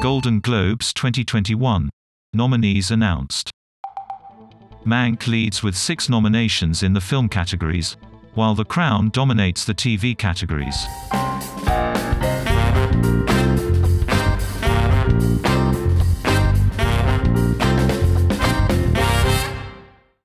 Golden Globes 2021. Nominees announced. Mank leads with six nominations in the film categories, while The Crown dominates the TV categories.